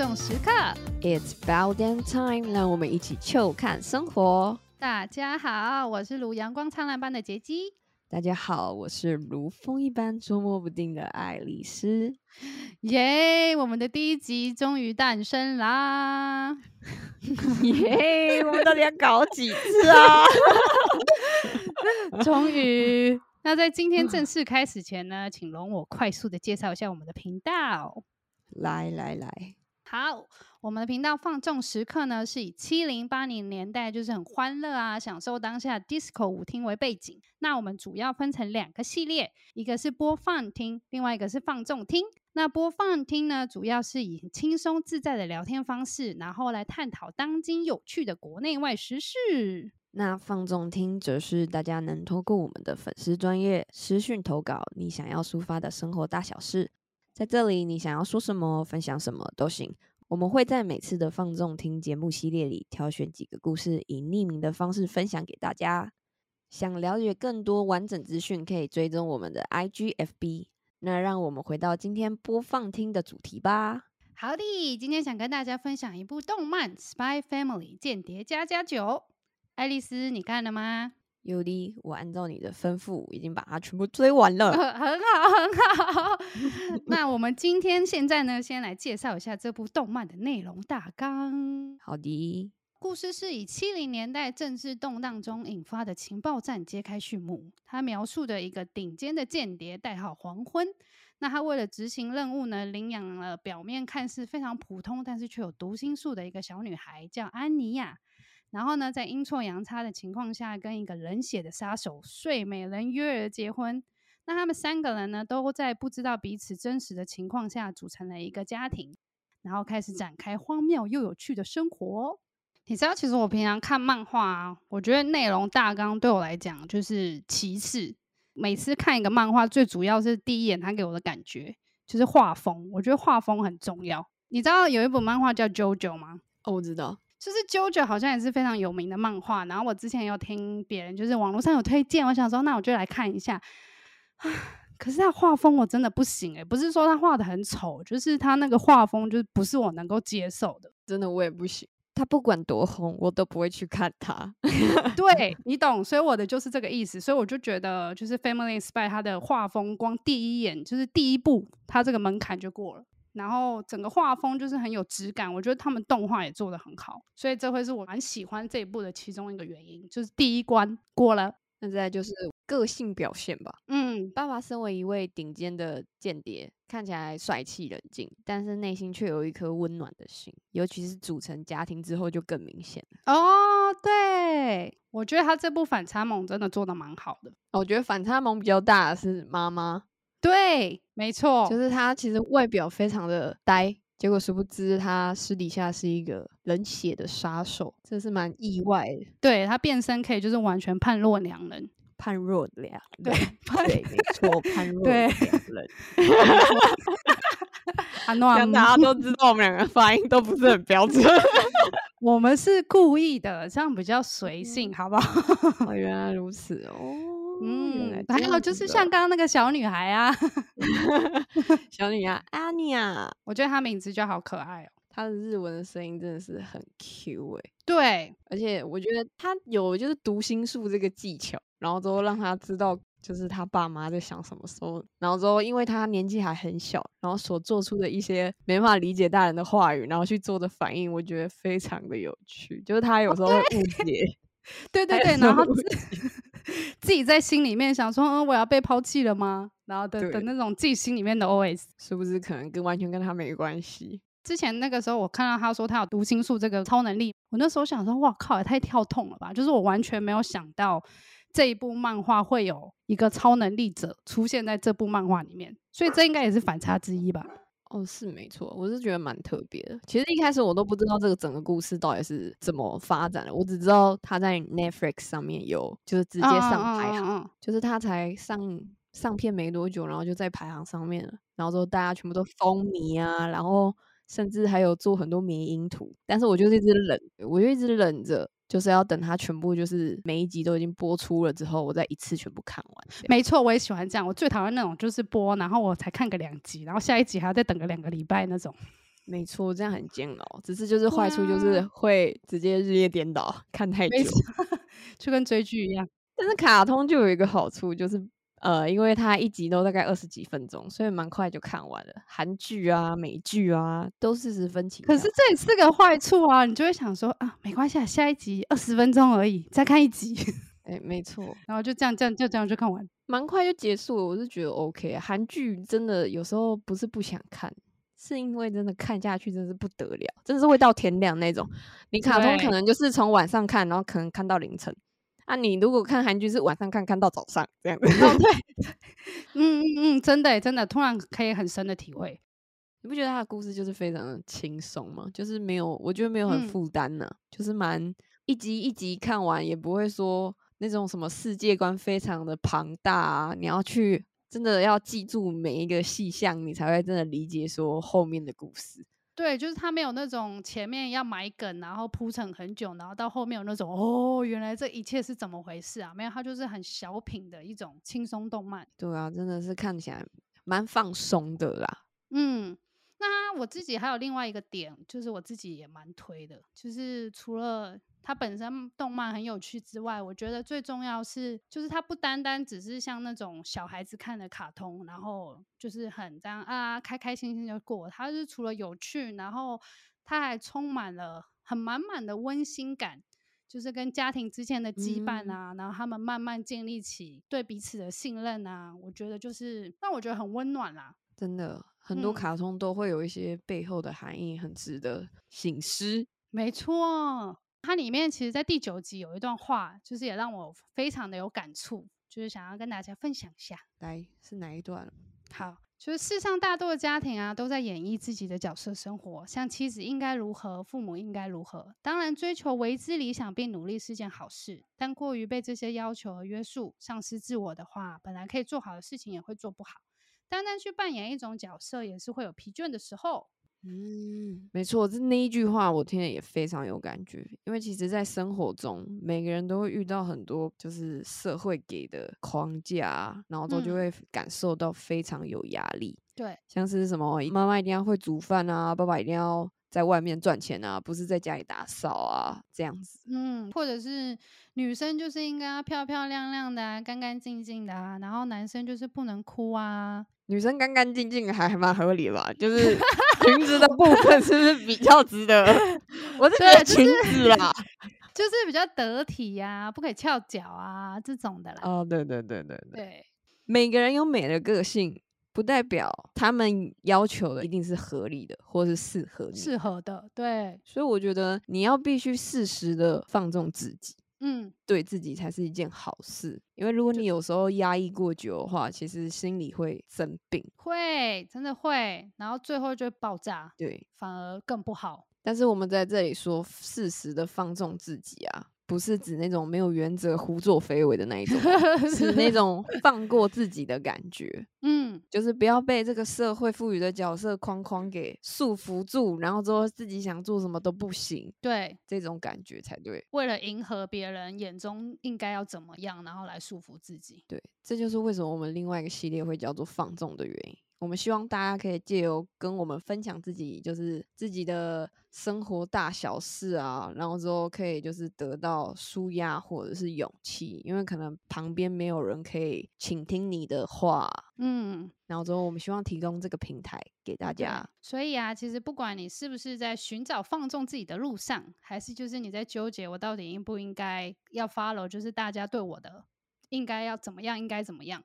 到放纵时刻。It's about damn time，让我们一起就看生活。大家好，我是如阳光灿烂般的杰基。大家好，我是如风一般捉摸不定的爱丽丝。耶我们的第一集终于诞生啦！耶我们到底要搞几次啊？终于。那在今天正式开始前呢，请容我快速的介绍一下我们的频道。来来来，好，我们的频道放纵时刻呢，是以七零八零年代就是很欢乐啊，享受当下 disco 舞厅为背景。那我们主要分成两个系列，一个是播放厅，另外一个是放纵厅。那播放厅呢，主要是以轻松自在的聊天方式，然后来探讨当今有趣的国内外时事。那放纵听则是大家能透过我们的粉丝专业私讯投稿，你想要抒发的生活大小事，在这里你想要说什么、分享什么都行。我们会在每次的放纵听节目系列里挑选几个故事，以匿名的方式分享给大家。想了解更多完整资讯，可以追踪我们的 IGFB。那让我们回到今天播放听的主题吧。好的，今天想跟大家分享一部动漫《Spy Family 间谍加加九》。爱丽丝，你看了吗？尤里，我按照你的吩咐，已经把它全部追完了。很好，很好。那我们今天现在呢，先来介绍一下这部动漫的内容大纲。好的，故事是以七零年代政治动荡中引发的情报战揭开序幕。它描述的一个顶尖的间谍，代号黄昏。那他为了执行任务呢，领养了表面看似非常普通，但是却有读心术的一个小女孩，叫安妮亚。然后呢，在阴错阳差的情况下，跟一个冷血的杀手睡美人约尔结婚。那他们三个人呢，都在不知道彼此真实的情况下，组成了一个家庭，然后开始展开荒谬又有趣的生活。你知道，其实我平常看漫画啊，我觉得内容大纲对我来讲就是其次。每次看一个漫画，最主要是第一眼它给我的感觉就是画风，我觉得画风很重要。你知道有一本漫画叫《JoJo》吗？哦，我知道。就是《JoJo》好像也是非常有名的漫画，然后我之前有听别人就是网络上有推荐，我想说那我就来看一下。可是他画风我真的不行诶、不是说他画的很丑，就是他那个画风就是不是我能够接受的。真的我也不行。他不管多红，我都不会去看他。对你懂，所以我的就是这个意思。所以我就觉得，就是《Family Spy》他的画风，光第一眼就是第一部，他这个门槛就过了。然后整个画风就是很有质感，我觉得他们动画也做得很好，所以这会是我蛮喜欢这一部的其中一个原因，就是第一关过了。那再就是个性表现吧。嗯，爸爸身为一位顶尖的间谍，看起来帅气冷静，但是内心却有一颗温暖的心，尤其是组成家庭之后就更明显了。哦，对，我觉得他这部反差萌真的做的蛮好的。我觉得反差萌比较大的是妈妈，对，没错，就是他其实外表非常的呆，结果殊不知他私底下是一个冷血的杀手，这是蛮意外的。对他变身可以就是完全判若两人。判若两 对人，对，没错，判若对两人。啊，这那样大家都知道我们两个发音都不是很标准。我们是故意的，这样比较随性，好不好？哦，原来如此哦。嗯，还有就是像刚刚那个小女孩啊 小女孩阿尼亚，我觉得她名字就好可爱哦。她的日文的声音真的是很 Q 哎、对，而且我觉得她有就是读心术这个技巧，然后之后让她知道就是她爸妈在想什么时候，然后之后因为她年纪还很小，然后所做出的一些没办法理解大人的话语，然后去做的反应，我觉得非常的有趣，就是她有时候会误解，对 对对，然后误自自己在心里面想说，嗯，我要被抛弃了吗？然后的的那种自己心里面的 OS。是不是可能跟完全跟他没关系？之前那个时候，我看到他说他有读心术这个超能力，我那时候想说，哇靠，也太跳痛了吧！就是我完全没有想到这一部漫画会有一个超能力者出现在这部漫画里面，所以这应该也是反差之一吧。哦，是没错，我是觉得蛮特别的。其实一开始我都不知道这个整个故事到底是怎么发展的，我只知道他在 Netflix 上面有，就是直接上排行，就是他才上上片没多久，然后就在排行上面了，然后之后大家全部都风靡啊，然后甚至还有做很多迷因图，但是我就是一直忍，我就一直忍着，就是要等它全部就是每一集都已经播出了之后，我再一次全部看完。没错，我也喜欢这样。我最讨厌那种就是播，然后我才看个两集，然后下一集还要再等个两个礼拜那种。没错，这样很煎熬。只是就是坏处就是啊会直接日夜颠倒，看太久 就跟追剧一样。但是卡通就有一个好处，就是呃，因为它一集都大概二十几分钟，所以蛮快就看完了。韩剧啊、美剧啊，都四十分起。可是这也是个坏处啊，你就会想说啊，没关系，啊，下一集二十分钟而已，再看一集，哎、没错，然后就这样这样就这样就看完。蛮快就结束了，我是觉得 OK 啊。韩剧真的有时候不是不想看，是因为真的看下去真是不得了，真的是会到天亮那种。你卡通可能就是从晚上看，然后可能看到凌晨。啊，你如果看韩剧是晚上看，看到早上这样子。哦，对，嗯嗯嗯，真的真的，突然可以很深的体会。你不觉得他的故事就是非常的轻松吗？就是没有，我觉得没有很嗯负担呢，就是蛮一集一集看完，也不会说那种什么世界观非常的庞大啊，你要去真的要记住每一个细项，你才会真的理解说后面的故事。对，就是他没有那种前面要埋梗，然后铺陈很久，然后到后面有那种哦，原来这一切是怎么回事啊？没有，它就是很小品的一种轻松动漫。对啊，真的是看起来蛮放松的啦。嗯，那我自己还有另外一个点，就是我自己也蛮推的，就是除了它本身动漫很有趣之外，我觉得最重要是，就是它不单单只是像那种小孩子看的卡通，然后就是很这样啊，开开心心就过。它是除了有趣，然后它还充满了很满满的温馨感。就是跟家庭之间的羁绊嗯啊，然后他们慢慢建立起对彼此的信任啊，我觉得就是让我觉得很温暖啦。真的，很多嗯卡通都会有一些背后的含义，很值得醒思。没错，它里面其实，在第九集有一段话，就是也让我非常的有感触，就是想要跟大家分享一下。来，是哪一段？好，就是世上大多的家庭啊，都在演绎自己的角色生活，像妻子应该如何，父母应该如何。当然，追求为之理想并努力是件好事，但过于被这些要求和约束，丧失自我的话，本来可以做好的事情也会做不好。单单去扮演一种角色，也是会有疲倦的时候。嗯，没错，这那一句话我听了也非常有感觉，因为其实，在生活中，每个人都会遇到很多就是社会给的框架啊，然后都就嗯会感受到非常有压力，对，像是什么妈妈一定要会煮饭啊，爸爸一定要在外面赚钱啊，不是在家里打扫啊，这样子。嗯，或者是女生就是应该要漂漂亮亮的啊，干干净净的啊，然后男生就是不能哭啊。女生干干净净还还蛮合理吧，就是 裙子的部分是不是比较值得？我是觉得裙子啦。就是比较得体呀、不可以翘脚啊这种的啦。哦，对对对对对。对，每个人有美的个性，不代表他们要求的一定是合理的，或是适合你。适合的，对，所以我觉得你要必须适时的放纵自己，嗯，对自己才是一件好事。因为如果你有时候压抑过久的话，其实心里会生病。会真的会，然后最后就会爆炸，对，反而更不好。但是我们在这里说适时的放纵自己啊，不是指那种没有原则、胡作非为的那一种哦，是那 种放过自己的感觉。嗯，就是不要被这个社会赋予的角色框框给束缚住，然后之后自己想做什么都不行，对，这种感觉才对。为了迎合别人眼中应该要怎么样，然后来束缚自己。对，这就是为什么我们另外一个系列会叫做放纵的原因。我们希望大家可以借由跟我们分享自己，就是自己的生活大小事啊，然后之后可以就是得到舒压或者是勇气，因为可能旁边没有人可以倾听你的话，嗯，然后之后我们希望提供这个平台给大家。所以啊，其实不管你是不是在寻找放纵自己的路上，还是就是你在纠结我到底应不应该要 follow，就是大家对我的应该要怎么样，应该怎么样，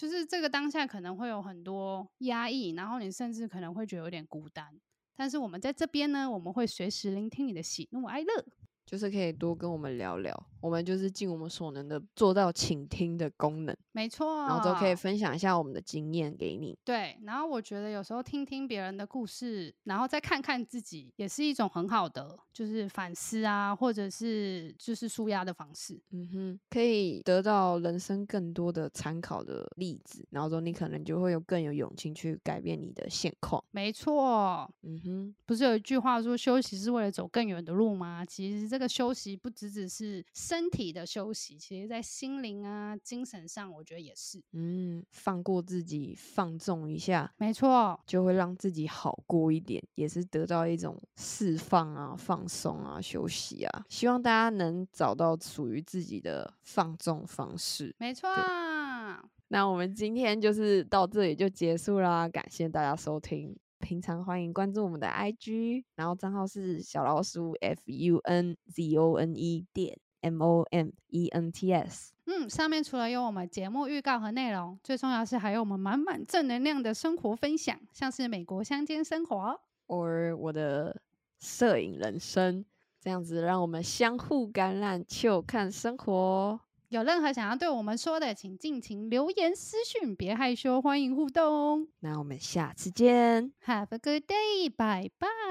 就是这个当下可能会有很多压抑，然后你甚至可能会觉得有点孤单。但是我们在这边呢，我们会随时聆听你的喜怒哀乐。就是可以多跟我们聊聊，我们就是尽我们所能的做到倾听的功能，没错，然后都可以分享一下我们的经验给你。对，然后我觉得有时候听听别人的故事，然后再看看自己，也是一种很好的，就是反思啊，或者是就是舒压的方式。嗯哼，可以得到人生更多的参考的例子，然后说你可能就会有更有勇气去改变你的现况。没错，嗯哼，不是有一句话说休息是为了走更远的路吗？其实这个休息不只只是身体的休息，其实在心灵啊、精神上，我觉得也是。嗯，放过自己，放纵一下，没错，就会让自己好过一点，也是得到一种释放啊、放松啊、休息啊。希望大家能找到属于自己的放纵方式。没错。那我们今天就是到这里就结束啦，感谢大家收听。平常欢迎关注我们的 IG，然后账号是小老鼠 F U N Z O N E 点 M O M E N T S。嗯，上面除了有我们节目预告和内容，最重要是还有我们满满正能量的生活分享，像是美国乡间生活，or 我的摄影人生，这样子让我们相互感染，就看生活。有任何想要对我们说的，请尽情留言私讯，别害羞，欢迎互动。那我们下次见，Have a good day，拜拜。